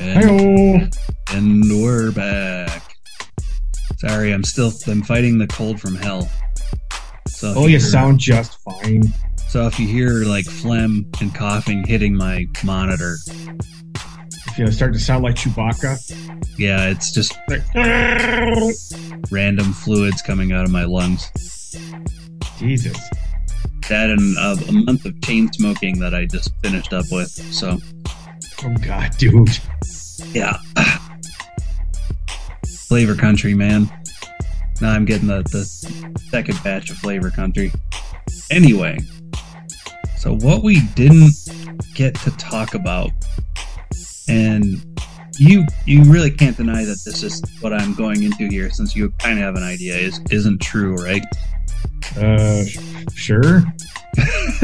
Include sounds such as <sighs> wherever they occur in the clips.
And, Hello. and we're back. Sorry, I'm still I'm fighting the cold from hell. So Oh, you hear- sound just fine. So if you hear like phlegm and coughing hitting my monitor, If you start to sound like Chewbacca, yeah, it's just like, random fluids coming out of my lungs. Jesus. That and uh, a month of chain smoking that I just finished up with. So Oh God, dude. yeah, flavor country, man. Now I'm getting the, the second batch of flavor country. Anyway, so what we didn't get to talk about, and you you really can't deny that this is what I'm going into here, since you kind of have an idea, is isn't true, right? Uh, sure. <laughs>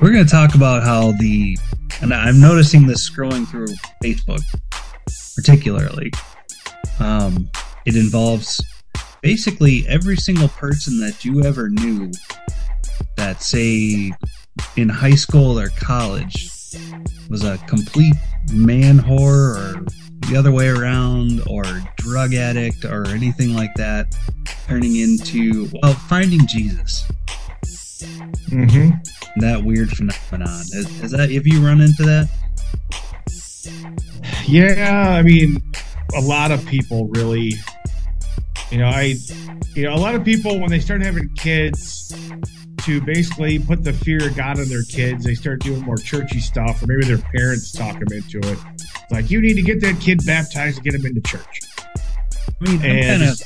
We're going to talk about how the, and I'm noticing this scrolling through Facebook, particularly. Um, it involves basically every single person that you ever knew that, say, in high school or college was a complete man whore or the other way around or drug addict or anything like that, turning into, well, finding Jesus Mm-hmm. that weird phenomenon. Is, is that if you run into that? Yeah, I mean, a lot of people really, you know, I, you know, a lot of people when they start having kids, to basically put the fear of God in their kids, they start doing more churchy stuff, or maybe their parents talk them into it. It's like you need to get that kid baptized and get him into church. I mean, I'm kind of,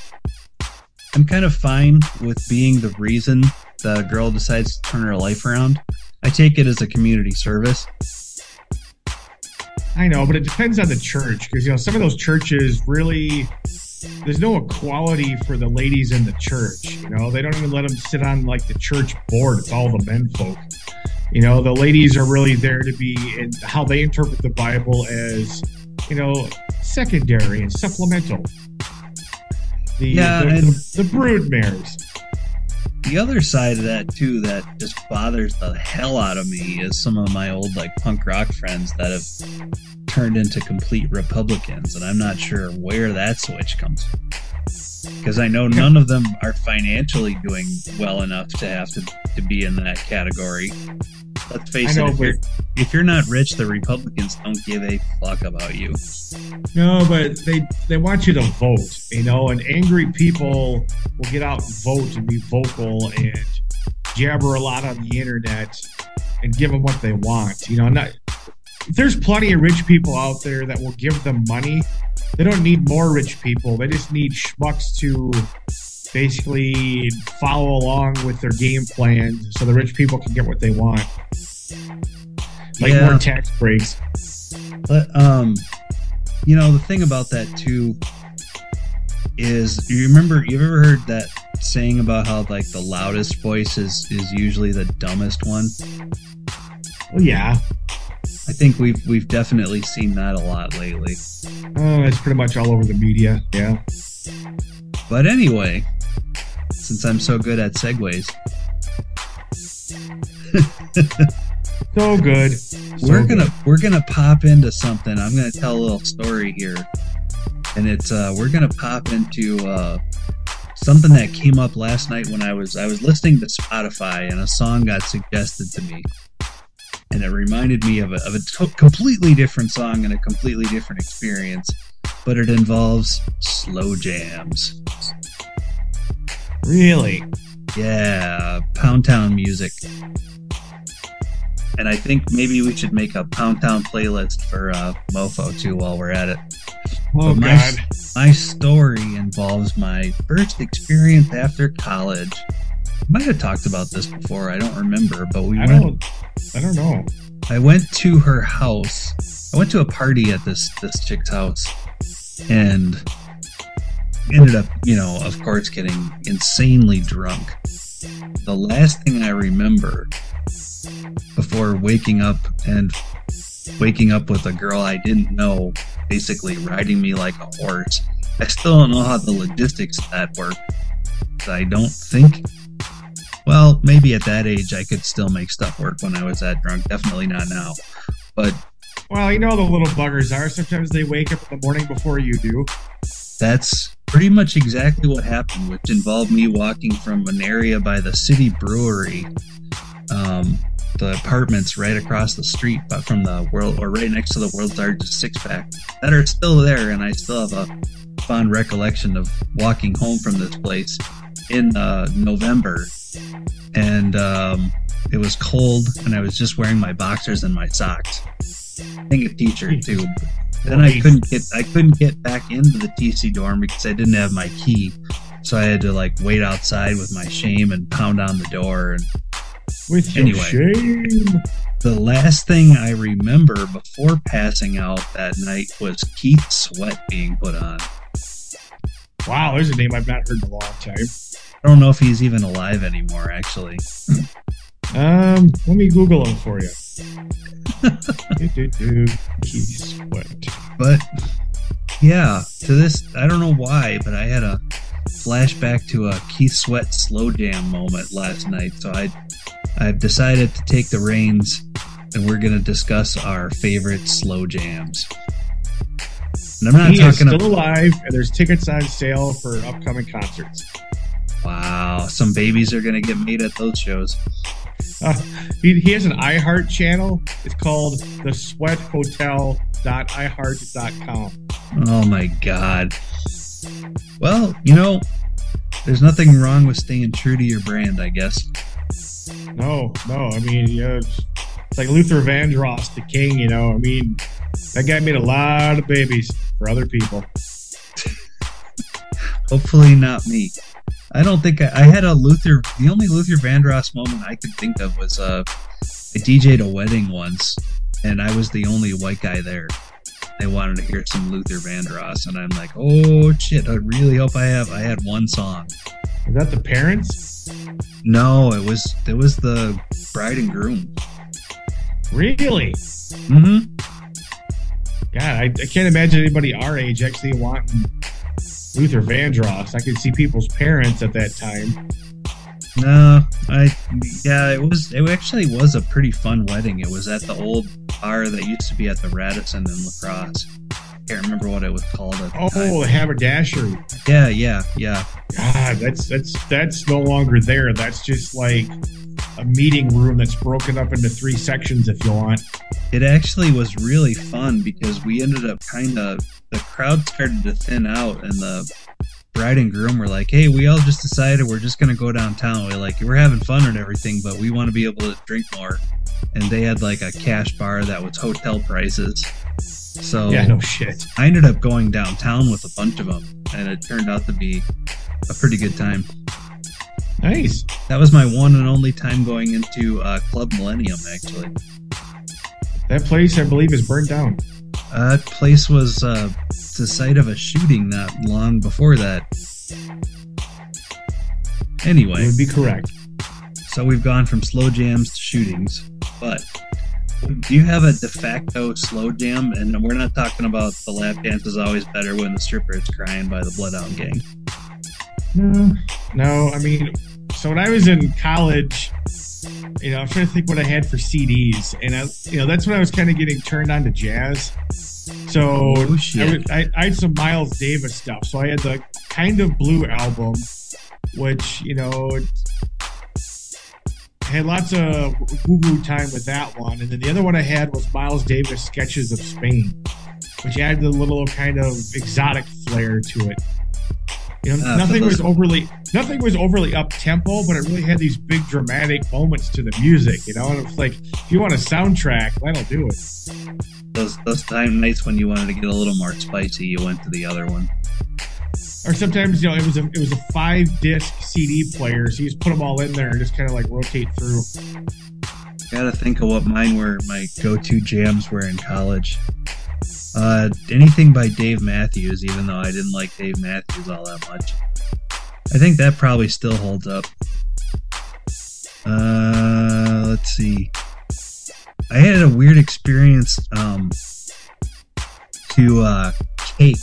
I'm kind of fine with being the reason the girl decides to turn her life around. I take it as a community service. I know, but it depends on the church because you know some of those churches really there's no equality for the ladies in the church. You know, they don't even let them sit on like the church board. It's all the men folk. You know, the ladies are really there to be and how they interpret the Bible as you know secondary and supplemental. The Yeah, the, and- the, the brood mares. The other side of that too, that just bothers the hell out of me, is some of my old like punk rock friends that have turned into complete Republicans, and I'm not sure where that switch comes from. Because I know none of them are financially doing well enough to have to, to be in that category. Let's face know, it, if but- you're, if you're not rich, the Republicans don't give a fuck about you. No, but they they want you to vote, you know, and angry people will get out and vote and be vocal and jabber a lot on the internet and give them what they want. You know, not there's plenty of rich people out there that will give them money. They don't need more rich people. They just need schmucks to basically follow along with their game plan so the rich people can get what they want. Like Yeah. more tax breaks. But um, you know the thing about that too is you remember you've ever heard that saying about how like the loudest voice is is usually the dumbest one. Well, yeah. I think we've we've definitely seen that a lot lately. Oh, it's pretty much all over the media. Yeah. But anyway, since I'm so good at segues, So good. we're gonna good. we're gonna pop into something. I'm gonna tell a little story here, and it's uh, we're gonna pop into uh, something that came up last night when I was I was listening to Spotify, and a song got suggested to me, and it reminded me of a, of a to- completely different song and a completely different experience, but it involves slow jams. Really? Yeah, Pound Town music. And I think maybe we should make a Pound Town playlist for uh, Mofo too while we're at it. Oh But my, God. my story involves my first experience after college. I might have talked about this before. I don't remember, but we I went. don't. I don't know. I went to her house. I went to a party at this this chick's house, and ended up, you know, of course, getting insanely drunk. The last thing I remember before waking up and waking up with a girl I didn't know, basically riding me like a horse. I still don't know how the logistics of that work. I don't think. Well, maybe at that age I could still make stuff work when I was that drunk. Definitely not now. But Well, you know the little buggers are. Sometimes they wake up in the morning before you do. That's pretty much exactly what happened, which involved me walking from an area by the city brewery, um, the apartments right across the street, but from the world or right next to the world's largest six pack that are still there, and I still have a fond recollection of walking home from this place in uh, November, and um, it was cold, and I was just wearing my boxers and my socks. I think a t-shirt too. Then I couldn't get I couldn't get back into the TC dorm because I didn't have my key, so I had to like wait outside with my shame and pound on the door. And With your Anyway. shame. the last thing I remember before passing out that night was Keith Sweat being put on. Wow, there's a name I've not heard in a long time. I don't know if he's even alive anymore. Actually, Um, let me Google him for you. <laughs> but yeah, to this I don't know why, but I had a flashback to a Keith Sweat slow jam moment last night. So I I've decided to take the reins and we're going to discuss our favorite slow jams. And I'm not He is talking still alive, and there's tickets on sale for upcoming concerts. Wow, some babies are going to get made at those shows. Uh, he, he has an iHeart channel. It's called the Sweat Hotel.iHeart.com. Oh my god. Well, you know, there's nothing wrong with staying true to your brand, I guess. No, no, I mean, you know, it's, it's like Luther Vandross, the king, you know. I mean, that guy made a lot of babies for other people. <laughs> Hopefully not me. I don't think I, I had a Luther. The only Luther Vandross moment I could think of was uh, I DJ'd a wedding once, and I was the only white guy there. They wanted to hear some Luther Vandross, and I'm like, oh shit! I really hope I have. I had one song. Is that the parents? No, it was it was the bride and groom. Really? Mm-hmm. God, I, I can't imagine anybody our age actually wanting Luther Vandross. I could see people's parents at that time. No, I yeah, it was it actually was a pretty fun wedding. It was at the old bar that used to be at the Radisson in La Crosse. Can't remember what it was called at the Oh, time. the haberdashery. Yeah, yeah, yeah. God, that's that's that's no longer there. That's just like a meeting room that's broken up into three sections if you want. It actually was really fun because we ended up kind of the crowd started to thin out and the bride and groom were like, "Hey, we all just decided we're just gonna go downtown. We're like, we're having fun and everything, but we want to be able to drink more." And they had like a cash bar that was hotel prices. So Yeah, no shit. I ended up going downtown with a bunch of them, and it turned out to be a pretty good time. Nice. That was my one and only time going into uh, Club Millennium, actually. That place, I believe, is burned down. Uh, that place was uh, the site of a shooting not long before that. Anyway, would be correct. so we've gone from slow jams to shootings, but do you have a de facto slow jam? And we're not talking about the lap dance is always better when the stripper is crying by the Bloodhound Gang. No, no. I mean, so when I was in college, you know, I'm trying to think what I had for CDs, and I, you know, that's when I was kind of getting turned on to jazz. So Oh, I, was- I, I had some Miles Davis stuff. So I had the kind of blue album, which you know. had lots of woo-woo time with that one, and then the other one I had was Miles Davis sketches of Spain, which added a little kind of exotic flair to it. You know, Ah, nothing was overly nothing was overly up tempo, but it really had these big dramatic moments to the music. You know, and it was like if you want a soundtrack, that'll do it. Those those time nights when you wanted to get a little more spicy, you went to the other one. Or sometimes you know it was a it was a five disc CD player, so you just put them all in there and just kind of like rotate through. Gotta think of what mine were. My go-to jams were in college. Uh, anything by Dave Matthews, even though I didn't like Dave Matthews all that much. I think that probably still holds up. Uh, let's see. I had a weird experience um, to uh, cake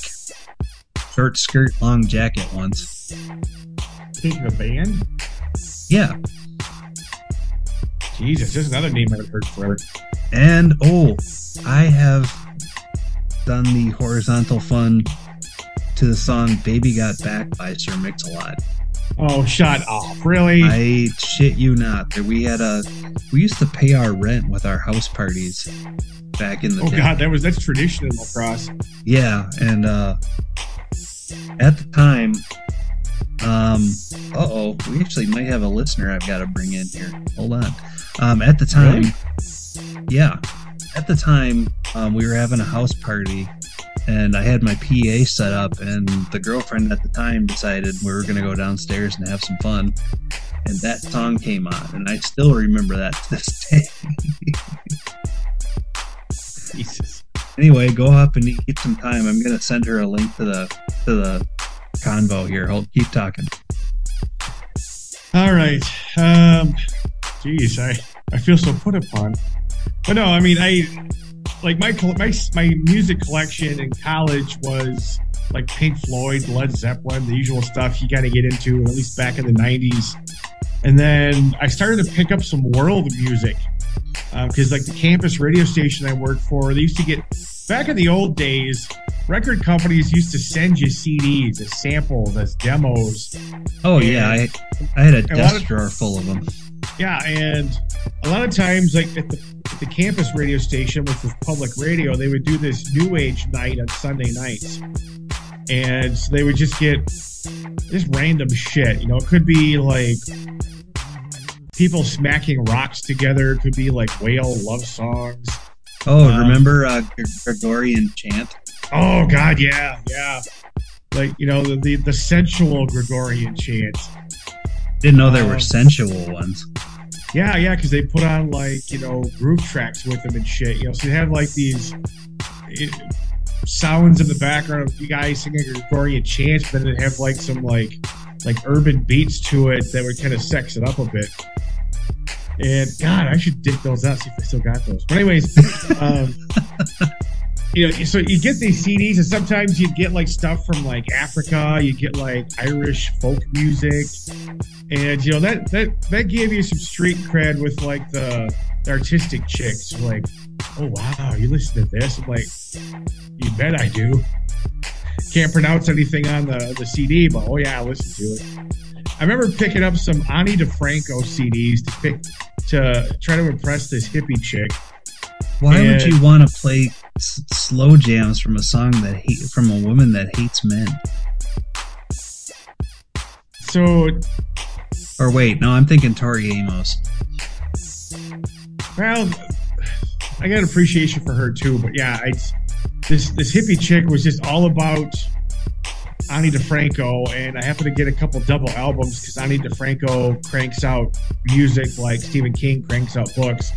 short skirt, long jacket once. Cake the band. Yeah, Jesus, there's another name I haven't heard forever. And oh, I have done the horizontal fun to the song Baby Got Back by Sir Mix-a-Lot. Oh, shut up. Really? I shit you not. We had a we used to pay our rent with our house parties back in the oh day. god, that was that's tradition in La Crosse. Yeah, and uh at the time um uh-oh, we actually might have a listener I've got to bring in here. Hold on. Um at the time Really? yeah, at the time um we were having a house party and I had my PA set up and the girlfriend at the time decided we were going to go downstairs and have some fun. And that song came on and I still remember that to this day. <laughs> Jesus. Anyway, go up and eat some time. I'm gonna send her a link to the to the convo here. Hold, keep talking. All right. Um geez, I I feel so put upon. But no, I mean I like my my my music collection in college was like Pink Floyd, Led Zeppelin, the usual stuff you got to get into at least back in the 90s. And then I started to pick up some world music um, because like the campus radio station I worked for, they used to get back in the old days. Record companies used to send you CDs as samples, as demos, Oh yeah, I I had a desk drawer full of them. Yeah, and a lot of times, like at the, the campus radio station, which was public radio, they would do this New Age night on Sunday nights, and so they would just get just random shit. You know, it could be like people smacking rocks together. It could be like whale love songs. Oh, Um, remember uh, Gregorian chant? Oh God, yeah, yeah. Like you know the the, the sensual Gregorian chant. Didn't know there um, were sensual ones. Yeah, yeah, because they put on like you know groove tracks with them and shit. You know, so you have like these eh, sounds in the background of you guys singing Gregorian chants, but then they have like some like like urban beats to it that would kind of sex it up a bit. And God, I should dig those out see if I still got those. But anyways, um, <laughs> you know, so you get these CDs, and sometimes you get like stuff from like Africa. You get like Irish folk music, and you know that that that gave you some street cred with like the, artistic chicks. Like, oh wow, you listen to this? I'm like, you bet I do. Can't pronounce anything on the the CD, but oh yeah, I listen to it. I remember picking up some Ani DeFranco CDs to pick to try to impress this hippie chick. Why would you want to play s- slow jams from a song that hate from a woman that hates men? So Or wait, no, I'm thinking Tori Amos. Well, I got appreciation for her too, but yeah, I, this this hippie chick was just all about Ani DeFranco, and I happened to get a couple double albums because Ani DeFranco cranks out music like Stephen King cranks out books,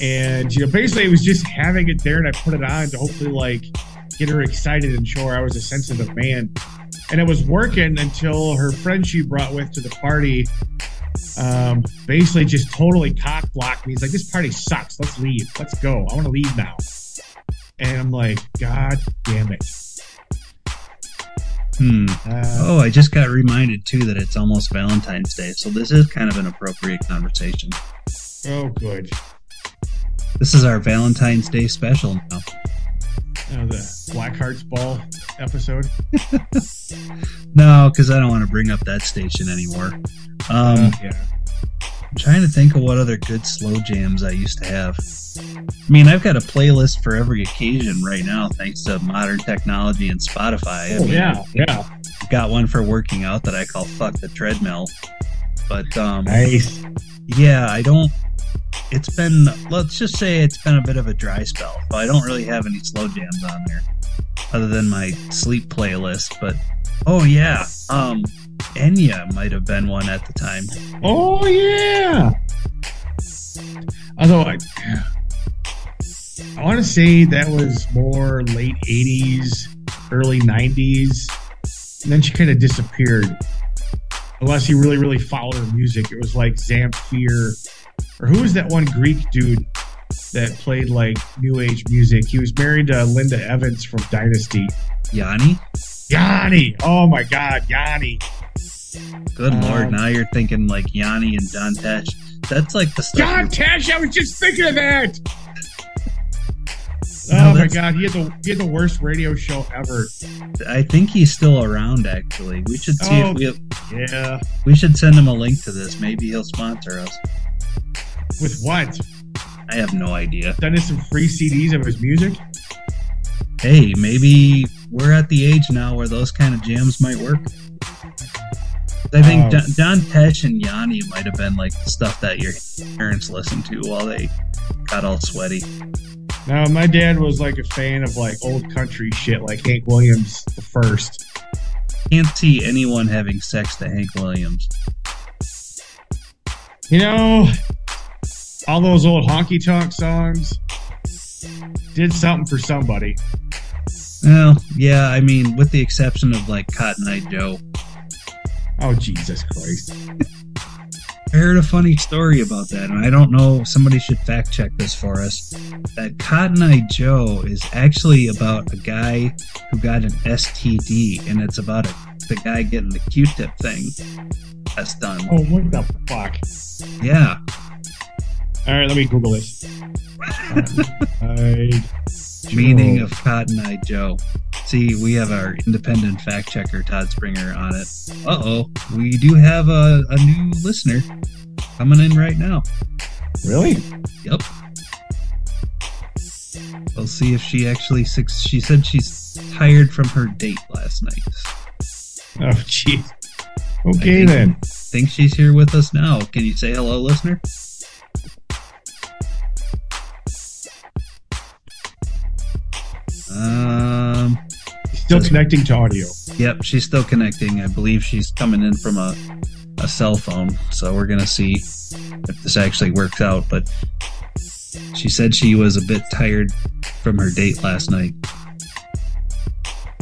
and you know, basically it was just having it there, and I put it on to hopefully like get her excited and show her I was a sensitive man, and it was working until her friend she brought with to the party um, basically just totally cock blocked me. He's like, "This party sucks. Let's leave. Let's go. I want to leave now." And I'm like, "God damn it!" Hmm. Uh, Oh, I just got reminded too that it's almost Valentine's Day, so this is kind of an appropriate conversation. oh, good. This is our Valentine's Day special now. Oh, the Black Hearts Ball episode. <laughs> No, because I don't want to bring up that station anymore. Um, Uh, yeah. I'm trying to think of what other good slow jams I used to have. I mean, I've got a playlist for every occasion right now, thanks to modern technology and Spotify. I Oh mean, yeah, yeah. I've got one for working out that I call "Fuck the Treadmill." But um, Nice. yeah, I don't. It's been, let's just say, it's been a bit of a dry spell. So I don't really have any slow jams on there, other than my sleep playlist. But oh yeah, um, Enya might have been one at the time. Oh yeah. Although I, I want to say that was more late '80s, early '90s, and then she kind of disappeared. Unless you really, really followed her music, it was like Zamfir, or who was that one Greek dude that played like new age music? He was married to Linda Evans from Dynasty. Yanni, Yanni, oh my God, Yanni. good Um, lord, now you're thinking like Yanni and John Tesh. That's like the stuff. God, Tesh, I was just thinking of that. No, oh my god, he had the he had the worst radio show ever. I think he's still around. Actually, we should see Oh. if we have, Yeah. we should send him a link to this. Maybe he'll sponsor us. With what? I have no idea. Send us some free CDs of his music? Hey, maybe we're at the age now where those kind of jams might work. I think Oh. Don, John Tesh and Yanni might have been like the stuff that your parents listened to while they got all sweaty. No, my dad was like a fan of like old country shit, like Hank Williams the first. Can't see anyone having sex to Hank Williams. You know, all those old honky tonk songs did something for somebody. Well, yeah, I mean, with the exception of like Cotton Eye Joe. Oh Jesus Christ! <laughs> I heard a funny story about that, and I don't know. Somebody should fact check this for us. That Cotton Eye Joe is actually about a guy who got an STD, and it's about a, the guy getting the Q-tip thing. That's done. Oh, what the fuck? Yeah, All right, let me Google this. I <laughs> meaning of Cotton Eye Joe. See, we have our independent fact checker Todd Springer on it. Uh oh, we do have a, a new listener coming in right now. really? Yep. We'll see if she actually. Six, she said she's tired from her date last night. Oh, jeez. Okay think- then. Think she's here with us now. Can you say hello, listener? Um. Still connecting to audio. Yep, she's still connecting. I believe she's coming in from a a cell phone. So we're gonna see if this actually works out. But she said she was a bit tired from her date last night. I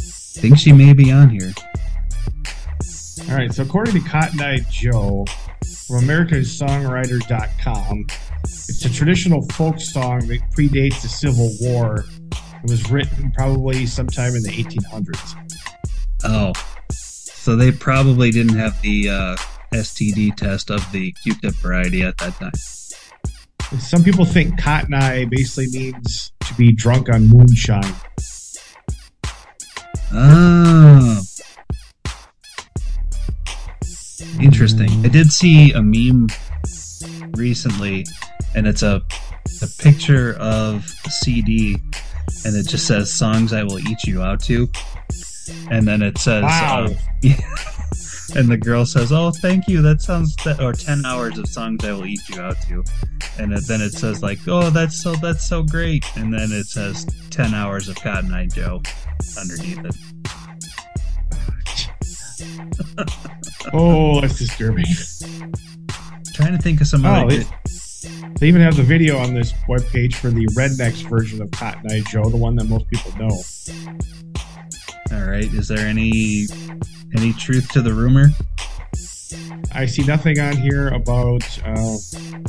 Think she may be on here. All right, so according to Cotton Eye Joe from AmericanSongwriter.com, it's a traditional folk song that predates the Civil War. It was written probably sometime in the 1800s. Oh, so they probably didn't have the uh, STD test of the Q-tip variety at that time. Some people think Cotton Eye basically means to be drunk on moonshine. Oh. Interesting. I did see a meme recently, and it's a a picture of a CD, and it just says "Songs I Will Eat You Out To," and then it says, Wow. uh, yeah. <laughs> and the girl says, "Oh, thank you. That sounds that or ten hours of songs I will eat you out to," and it, then it says like, "Oh, that's so that's so great," and then it says ten hours of Cotton Eye Joe underneath it. Oh, that's disturbing. Trying to think of some Oh, other. it- They even have the video on this webpage for the Rednex version of Cotton Eye Joe, the one that most people know. All right, is there any any truth to the rumor? I see nothing on here about uh,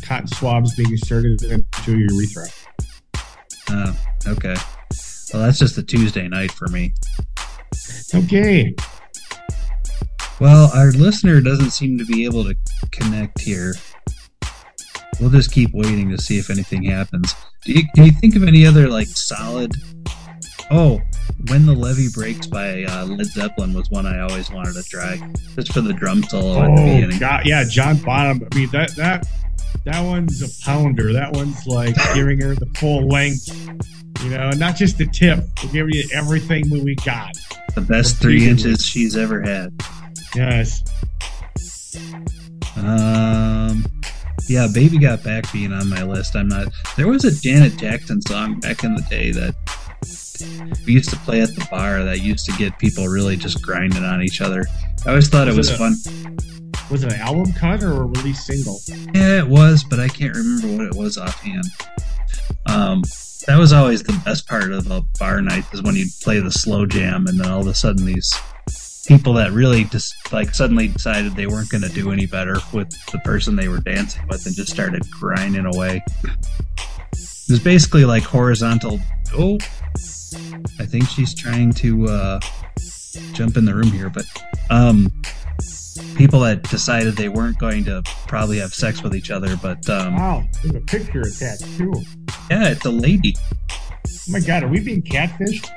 cotton swabs being inserted into your urethra. Oh, okay. Well, that's just a Tuesday night for me. Okay. Well, our listener doesn't seem to be able to connect here. We'll just keep waiting to see if anything happens. Do you, can you think of any other like solid? Oh, "When the Levee Breaks" by uh, Led Zeppelin was one I always wanted to try, just for the drum solo at the Oh beginning. God, yeah, John Bonham. I mean that that that one's a pounder. That one's like giving her the full length. You know, not just the tip. We're giving you everything that we got. The best three inches she's ever had. Yes. Um, yeah, "Baby Got Back" being on my list. I'm not. There was a Janet Jackson song back in the day that we used to play at the bar that used to get people really just grinding on each other. I always thought it Was was it a- fun. Was it an album cut or a release single? Yeah, it was, but I can't remember what it was offhand. Um, that was always the best part of a bar night is when you'd play the slow jam, and then all of a sudden these people that really just like suddenly decided they weren't going to do any better with the person they were dancing with, and just started grinding away. It was basically like horizontal. Oh, I think she's trying to uh, jump in the room here, but um, people that decided they weren't going to probably have sex with each other, but um, Wow, there's a picture attached too. Yeah, it's a lady, Oh my god, are we being catfished?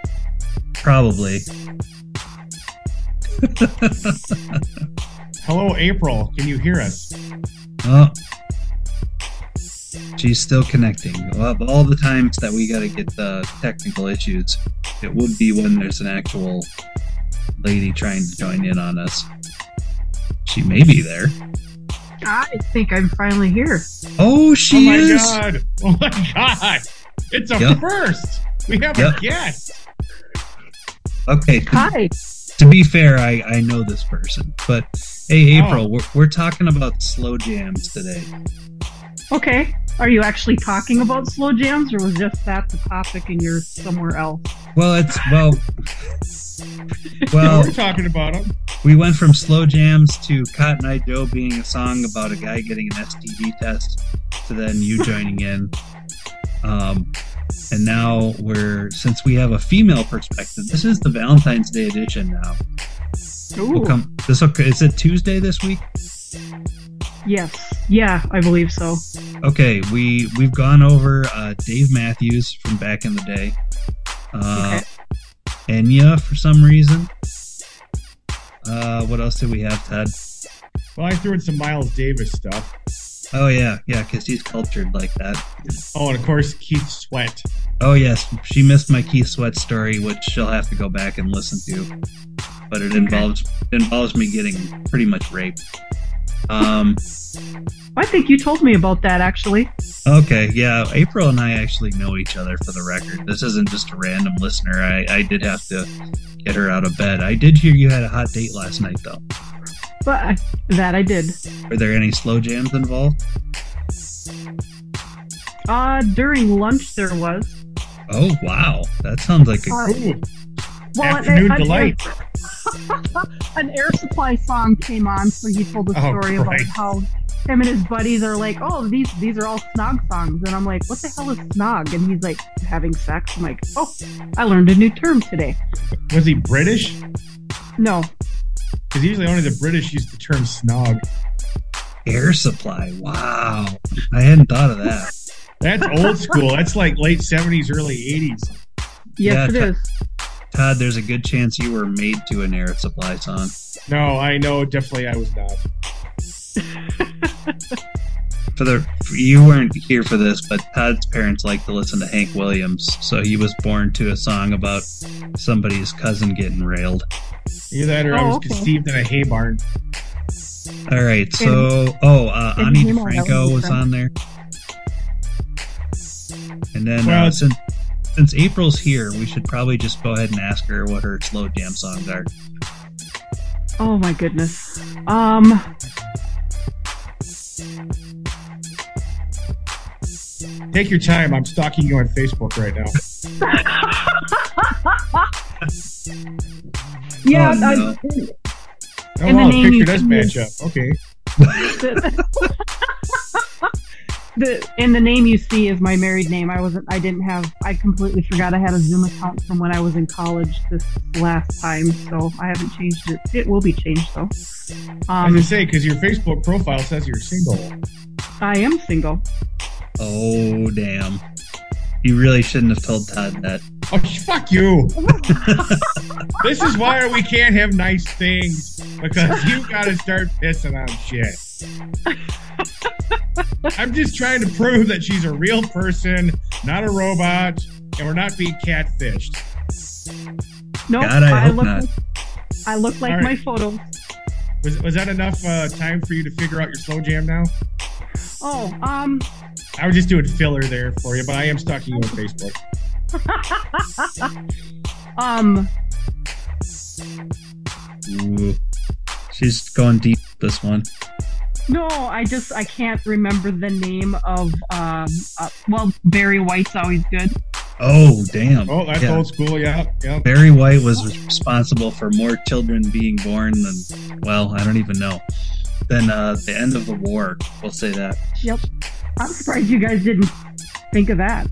probably. Hello, April. Can you hear us? Oh, she's still connecting. Well, of all the times that we got to get the technical issues, it would be when there's an actual lady trying to join in on us. She may be there. I think I'm finally here. Oh, oh she my is. god! Oh my god! It's a Yep. first. We have Yep. a guest. Okay, Hi. To be fair, I, I know this person, but hey, Oh. April, we're, we're talking about slow jams today. Okay. Are you actually talking about slow jams, or was just that the topic and you're somewhere else? Well, it's well, Oh, well, <laughs> we're talking about him. we went from slow jams to Cotton Eye Joe being a song about a guy getting an STD test to then you joining in. Um, and now we're since we have a female perspective, this is the Valentine's Day edition now. Ooh. We'll come. This will, is it Tuesday this week? Yes. Yeah, I believe so. Okay, we we've gone over uh, Dave Matthews from back in the day. Uh, Enya for some reason. Uh, what else did we have, Ted? Well, I threw in some Miles Davis stuff. Oh yeah, yeah, because he's cultured like that. Oh, and of course Keith Sweat. Oh yes, she missed my Keith Sweat story, which she'll have to go back and listen to. But it involves it involves me getting pretty much raped. Um. I think you told me about that actually. Okay, yeah. April and I actually know each other for the record. This isn't just a random listener. I, I did have to get her out of bed. I did hear you had a hot date last night, though. But that I did. Were there any slow jams involved? Uh, during lunch there was. Oh wow, that sounds like a Uh, Ooh, well, afternoon an, delight. <laughs> an air supply song came on, so he told the Oh, story about how him and his buddies are like, "Oh, these these are all snog songs," and I'm like, "What the hell is snog?" And he's like, "Having sex." I'm like, "Oh, I learned a new term today." Was he British? No, Because usually only the British use the term snog. air supply. Wow, I hadn't thought of that. That's old school. That's like late 70s, early 80s. yes, Yeah, it t- is. Todd, there's a good chance you were made to an air supply song. No, I know definitely I was not. <laughs> For the for, you weren't here for this, but Todd's parents like to listen to Hank Williams, so he was born to a song about somebody's cousin getting railed. Either that or I Oh, was okay. conceived in a hay barn. All right, so oh, uh, and Ani Hemo, DeFranco was was on there, and then Well, uh, since since April's here, we should probably just go ahead and ask her what her slow jam songs are. Oh my goodness. Um. Take your time. I'm stalking you on Facebook right now. <laughs> Yeah, Oh, I- no. Oh, And the wow, the name picture does match up. Okay. <laughs> the, and the name you see is my married name. I wasn't. I didn't have. I completely forgot I had a Zoom account from when I was in college this last time, so I haven't changed it. It will be changed though. As Um, I say, because your Facebook profile says you're single. I am single. Oh damn! You really shouldn't have told Todd that. Oh, fuck you. <laughs> this is why we can't have nice things because you got to start pissing on shit. I'm just trying to prove that she's a real person, not a robot, and we're not being catfished. No, God, I hope look. not. Like, I look like All right. my photos. Was, was that enough uh, time for you to figure out your slow jam now? Oh, um, I was just doing filler there for you, but I am stalking you on Facebook. <laughs> um, Ooh. She's going deep this one. no, I just I can't remember the name of um. Uh, well, Barry White's always good. Oh damn! Oh, that's Yeah. old school. Yeah, yeah. Barry White was responsible for more children being born than well, I don't even know. Than uh, the end of the war. We'll say that. Yep. I'm surprised you guys didn't think of that.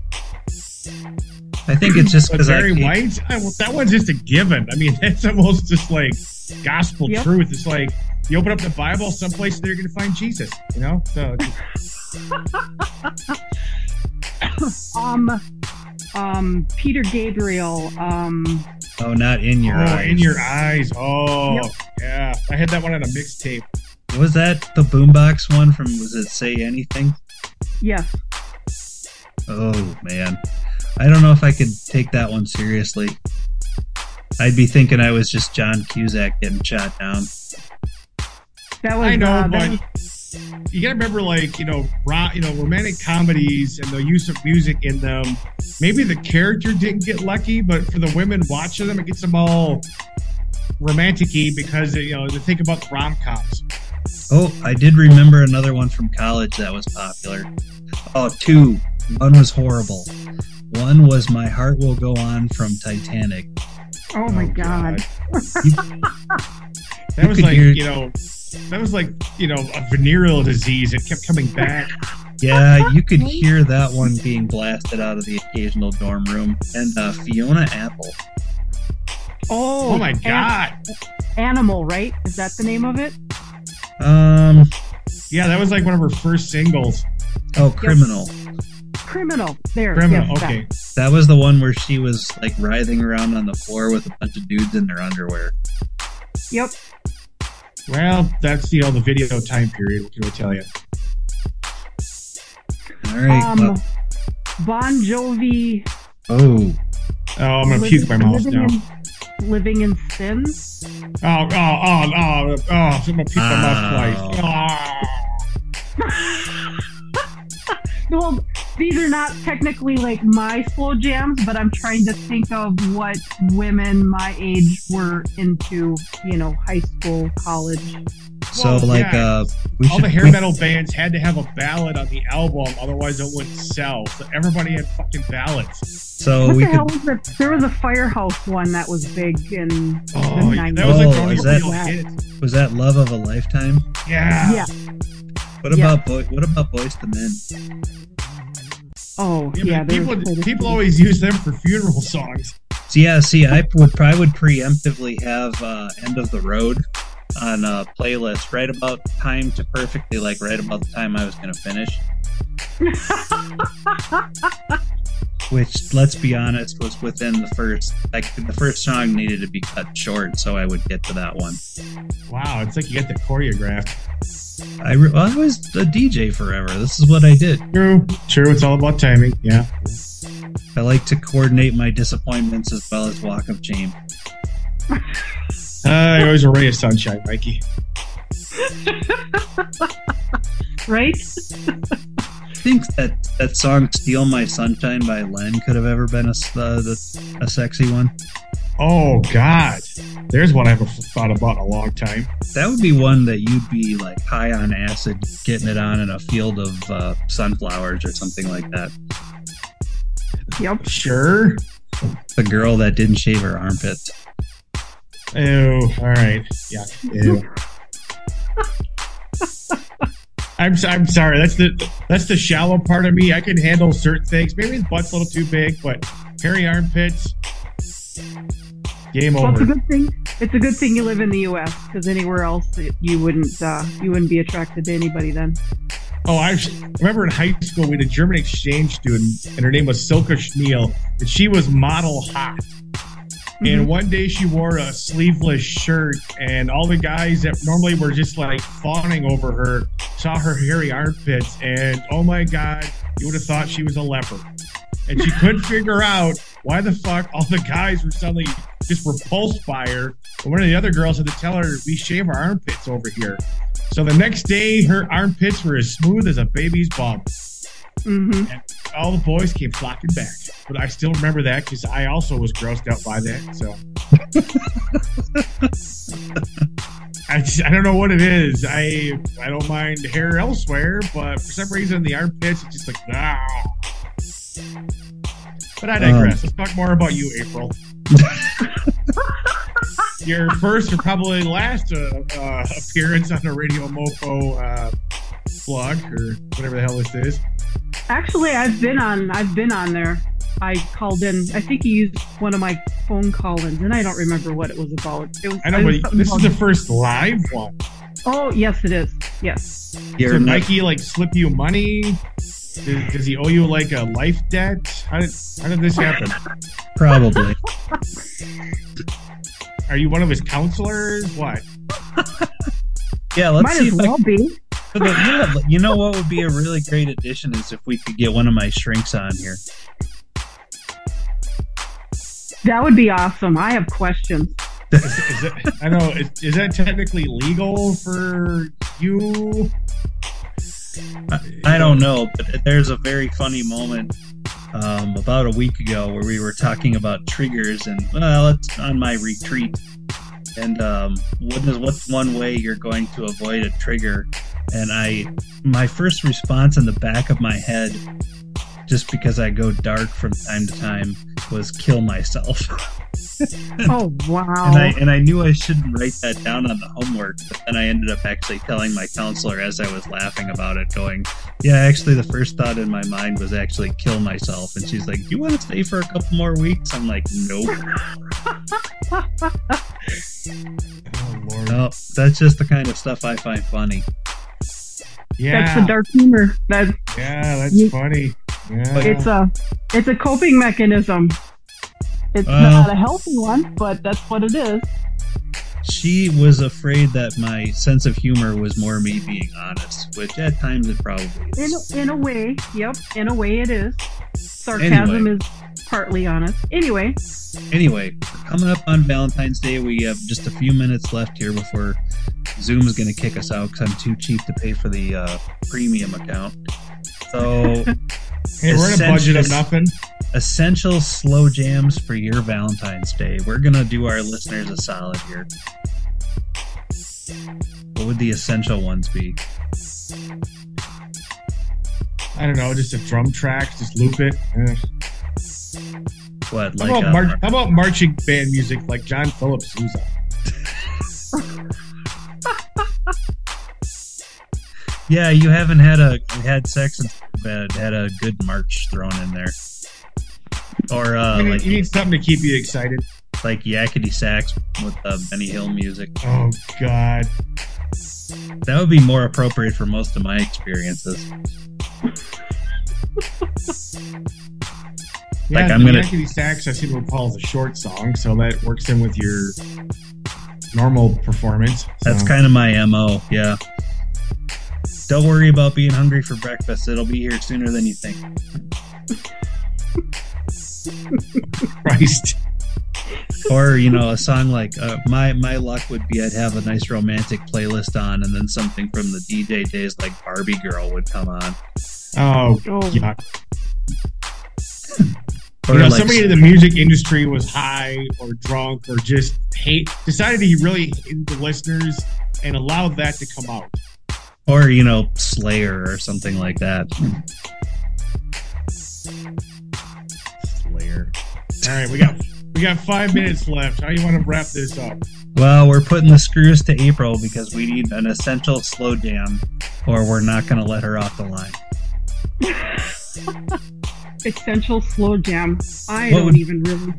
I think it's just But because I Barry hate- White, I, well, that one's just a given. I mean, <laughs> that's almost just like gospel Yep. truth. It's like you open up the Bible, someplace there you're going to find Jesus. You know, so <laughs> <laughs> um, um, Peter Gabriel. Um, Oh, not in your oh, eyes. in your eyes. Oh, Yep. yeah. I had that one on a mixtape. Was that the boombox one from? Was it Say Anything? yes. Oh man, I don't know if I could take that one seriously. I'd be thinking I was just John Cusack getting shot down. That was. I know, uh, that but was- you gotta remember, like you know, ro- you know, romantic comedies and the use of music in them. Maybe the character didn't get lucky, but for the women watching them, it gets them all romantic-y because you know they think about rom coms. Oh, I did remember another one from college that was popular. Oh, two. One was horrible. One was My Heart Will Go On from Titanic. oh my god. <laughs> That was like hear- you know, that was like you know a venereal disease. It kept coming back. Yeah, you could hear that one being blasted out of the occasional dorm room. And uh, Fiona Apple. Oh, Oh my An- god! Animal, right? Is that the name of it? Um, Yeah, that was like one of her first singles. oh, Criminal. Criminal. There. Criminal. yes, that. Okay. That was the one where she was like writhing around on the floor with a bunch of dudes in their underwear. Yep. Well, that's you know the video time period. What can I tell you? All right. Um, well- Bon Jovi. oh, Oh, I'm gonna living, puke my mouth now. In, living in sin. Oh, oh, oh, oh, oh! I'm gonna puke my mouth ah. twice. <laughs> Well, these are not technically like my slow jams, but I'm trying to think of what women my age were into. You know, high school, college. So Well, like yeah. uh, we All should the hair we- metal bands had to have a ballad on the album, otherwise it wouldn't sell. So everybody had fucking ballads. So what we the hell was that? There was a Firehouse one that was big in Oh, the yeah, 90s. that was like Oh, only that- Was that Love of a Lifetime? Yeah. Yeah. What Yeah. about boy? What about Boyz II Men? Oh, Yeah, yeah. but there was people people always use them for funeral songs. So yeah, see, I would probably would preemptively have uh, "End of the Road" on a playlist right about time to perfectly, like right about the time I was going to finish. <laughs> Which, let's be honest, was within the first like the first song needed to be cut short, so I would get to that one. Wow, it's like you get the choreographed. I, re- well, I was a DJ forever. This is what I did. True, true. It's all about timing. Yeah. I like to coordinate my disappointments as well as walk of shame. <laughs> Uh, you're always a ray of sunshine, Mikey. <laughs> right? think that that song "Steal My Sunshine" by Len could have ever been a, s- uh, the, a sexy one. Oh God, there's one I haven't thought about in a long time. That would be one that you'd be like high on acid, getting it on in a field of uh, sunflowers or something like that. Yep. Sure. The girl that didn't shave her armpits. Ew. All right. Yeah. Ew. <laughs> I'm s- I'm sorry. That's the that's the shallow part of me. I can handle certain things. Maybe his butt's a little too big, but hairy armpits. Game Well, it's a good thing. It's a good thing you live in the U.S. because anywhere else you wouldn't uh, you wouldn't be attracted to anybody then. Oh, I I remember in high school we had a German exchange student, and her name was Silke Schmiel, and she was model hot. And one day she wore a sleeveless shirt, and all the guys that normally were just like fawning over her saw her hairy armpits, and oh my god, you would have thought she was a leper. And she couldn't figure out why the fuck all the guys were suddenly just repulsed by her. And one of the other girls had to tell her, "We shave our armpits over here." So the next day, her armpits were as smooth as a baby's bum. hmm All the boys came flocking back, but I still remember that because I also was grossed out by that. So <laughs> I, just, I don't know what it is. I I don't mind hair elsewhere, but for some reason the armpits it's just like ah. But I digress. Let's talk more about you, April. <laughs> Your first or probably last uh, uh, appearance on a Radio Mofo uh, blog or whatever the hell this is. Actually, I've been on. I've been on there. I called in. I think he used one of my phone call-ins, and I don't remember what it was about. It was. I know, it was but this is the first live one. Oh, yes, it is. Yes. You're Did not- Mikey like slip you money? Does, does he owe you like a life debt? How did how did this happen? probably. Are you one of his counselors? What? Yeah, let's Might see as if I well be. But the- yeah, but you know what would be a really great addition is if we could get one of my shrinks on here. That would be awesome. I have questions. Is, is it, I know. Is, is that technically legal for you? I, I don't know, but there's a very funny moment um, about a week ago where we were talking about triggers and well, it's on my retreat. And um, what is what's one way you're going to avoid a trigger? And I, my first response in the back of my head, just because I go dark from time to time, was kill myself. <laughs> Oh, wow. And I and I knew I shouldn't write that down on the homework, but then I ended up actually telling my counselor as I was laughing about it, going, "Yeah, actually, the first thought in my mind was actually kill myself." And she's like, "You want to stay for a couple more weeks?" I'm like, "Nope, <laughs> Oh Lord. no, that's just the kind of stuff I find funny." Yeah. That's the dark humor. That yeah, that's You- funny. Yeah. it's a it's a coping mechanism. It's Well- not a healthy one, but that's what it is. She was afraid that my sense of humor was more me being honest, which at times it probably In in a way, yep. In a way, it is. Sarcasm Anyway. is partly honest. Anyway, Anyway, coming up on Valentine's Day. We have just a few minutes left here before Zoom is going to kick us out because I'm too cheap to pay for the uh, premium account. So, <laughs> hey, we're in a budget of nothing. essential slow jams for your Valentine's Day. We're going to do our listeners a solid here. What would the essential ones be? I don't know, just a drum track, just loop it. Eh. What, How, about uh, how about marching band music like John Philip Sousa? <laughs> yeah, you haven't had a had sex and had, had a good march thrown in there, or uh, you, need, like you need something to keep you excited. like yakety sax with uh, Benny Hill music. Oh God. That would be more appropriate for most of my experiences. Yeah, Like, I'm the gonna- Yakety Sax I seem to recall is a short song, so that works in with your normal performance. That's kind of my mo. Yeah. Don't worry about being hungry for breakfast. It'll be here sooner than you think. <laughs> Christ. Or you know, a song like uh, my my luck would be I'd have a nice romantic playlist on, and then something from the DJ days like Barbie Girl would come on. Oh, oh, yeah. Or you know, like, somebody in the music industry was high or drunk or just hate decided he really hated the listeners and allowed that to come out. or you know, Slayer or something like that. Slayer. All right, we got we got five minutes left. How do you want to wrap this up? Well, we're putting the screws to April because we need an essential slow jam, or we're not going to let her off the line. <laughs> essential slow jam. I What don't would- even really.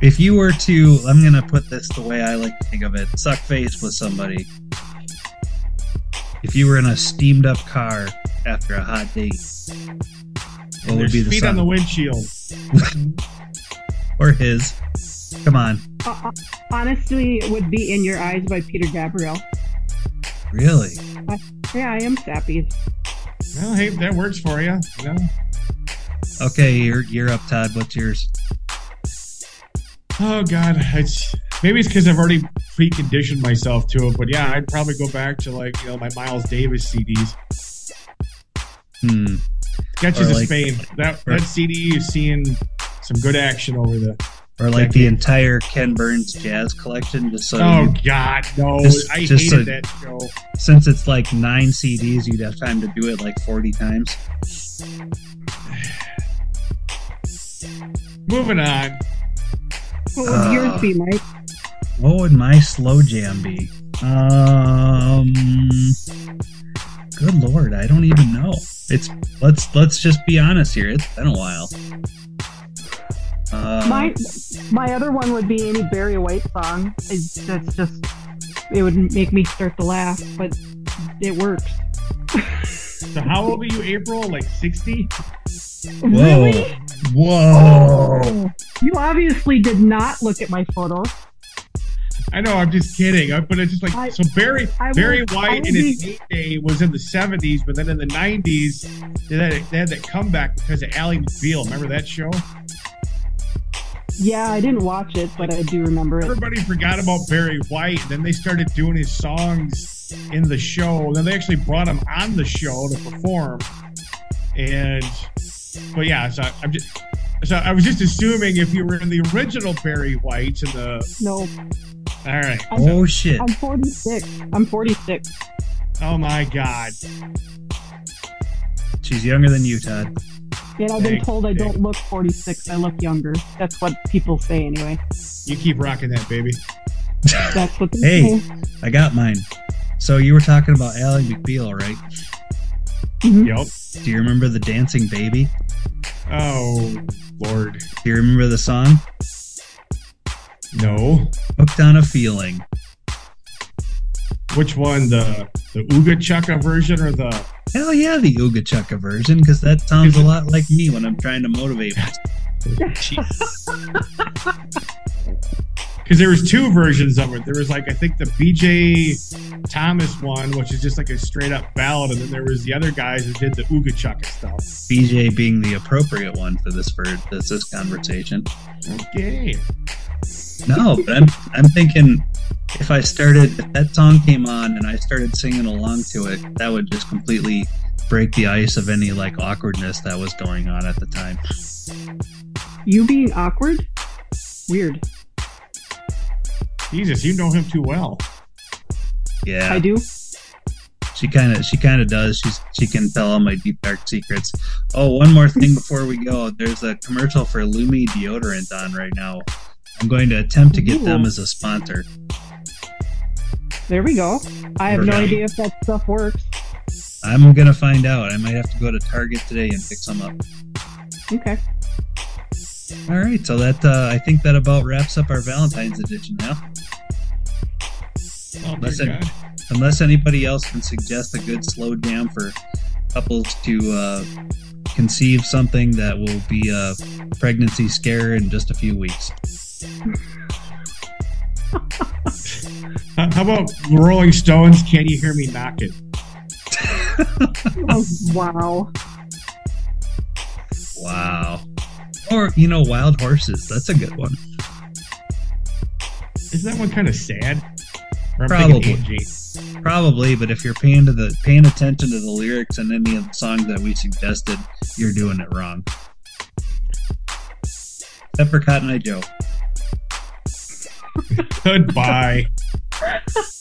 If you were to, I'm going to put this the way I like to think of it suck face with somebody. If you were in a steamed up car after a hot date, what would be the feet on the windshield. <laughs> Or his. Come on. Uh, uh, honestly, it would be "In Your Eyes" by Peter Gabriel. Really? Yeah, I am sappy. Well, hey, that works for you. You know. Okay, you're, you're up, Todd. What's yours? Oh God, it's maybe it's because I've already preconditioned myself to it. But yeah, I'd probably go back to like you know my Miles Davis CDs. Hmm. Sketches Or of Spain. That or- that CD is seeing some good action over the. Or like the entire Ken Burns jazz collection, just so Oh you, God, no! Just- I just hated a- that show. since it's like nine CDs, you'd have time to do it like 40 times. <sighs> <sighs> <sighs> Moving on. What would Uh, yours be, Mike? What would my slow jam be? Um, good lord, I don't even know. It's let's let's just be honest here. It's been a while. Uh, My my other one would be any Barry White song. It's, that's just it would make me start to laugh, but it works. So how old are you, April? Like 60? Really? Whoa! You obviously did not look at my photo. I know, I'm just kidding. I- But it's just like I- so. Barry I Barry White in his heyday was in the 70s, but then in the 90s they had, they had that comeback because of Ally McBeal. Remember that show? Yeah, I didn't watch it, but I do remember it. Everybody forgot about Barry White. Then they started doing his songs in the show. Then they actually brought him on the show to perform. And but yeah, so I'm just so I was just assuming if you were in the original Barry White in the No, all right. Oh shit! I'm 46. I'm 46. Oh my god. She's younger than you, Todd. And I've been Thanks, told I don't look 46. I look younger. That's what people say anyway. You keep rocking that baby. That's what they Hey. say. I got mine. So you were talking about Ally McBeal, right? Mhm. Yep. Do you remember the Dancing Baby? Oh Lord. Do you remember the song? No. Hooked on a Feeling. Which one? The the Ooga Chaka version or the Hell yeah, the Ooga Chaka version, because that sounds a lot like me when I'm trying to motivate. <laughs> because there was two versions of it. There was like I think the BJ Thomas one, which is just like a straight up ballad, and then there was the other guys that did the Ooga Chaka stuff. BJ being the appropriate one for this for this, this conversation. Okay. No, but I'm I'm thinking if I started if that song came on and I started singing along to it, that would just completely break the ice of any like awkwardness that was going on at the time. You being awkward? Weird. Jesus, you know him too well. Yeah. I do. She kind of she kind of does. She's she can tell all my deep dark secrets. Oh, one more thing before we go. There's a commercial for Lumi deodorant on right now. I'm going to attempt to get them as a sponsor. There we go. I have no Right. idea if that stuff works. I'm gonna find out. I might have to go to Target today and pick some up. Okay. All right, so that uh, I think that about wraps up our Valentine's edition now. Oh, dear Listen. God. Unless anybody else can suggest a good slow jam for couples to uh, conceive something that will be a pregnancy scare in just a few weeks. How how about Rolling Stones? Can you hear me knocking? <laughs> Oh, wow. Wow. Or, you know, Wild Horses. That's a good one. Isn't that one kind of sad? Probably. Probably, but if you're paying to the paying attention to the lyrics and any of the songs that we suggested, you're doing it wrong. Except for Cotton Eye Joe. <laughs> Goodbye. <laughs>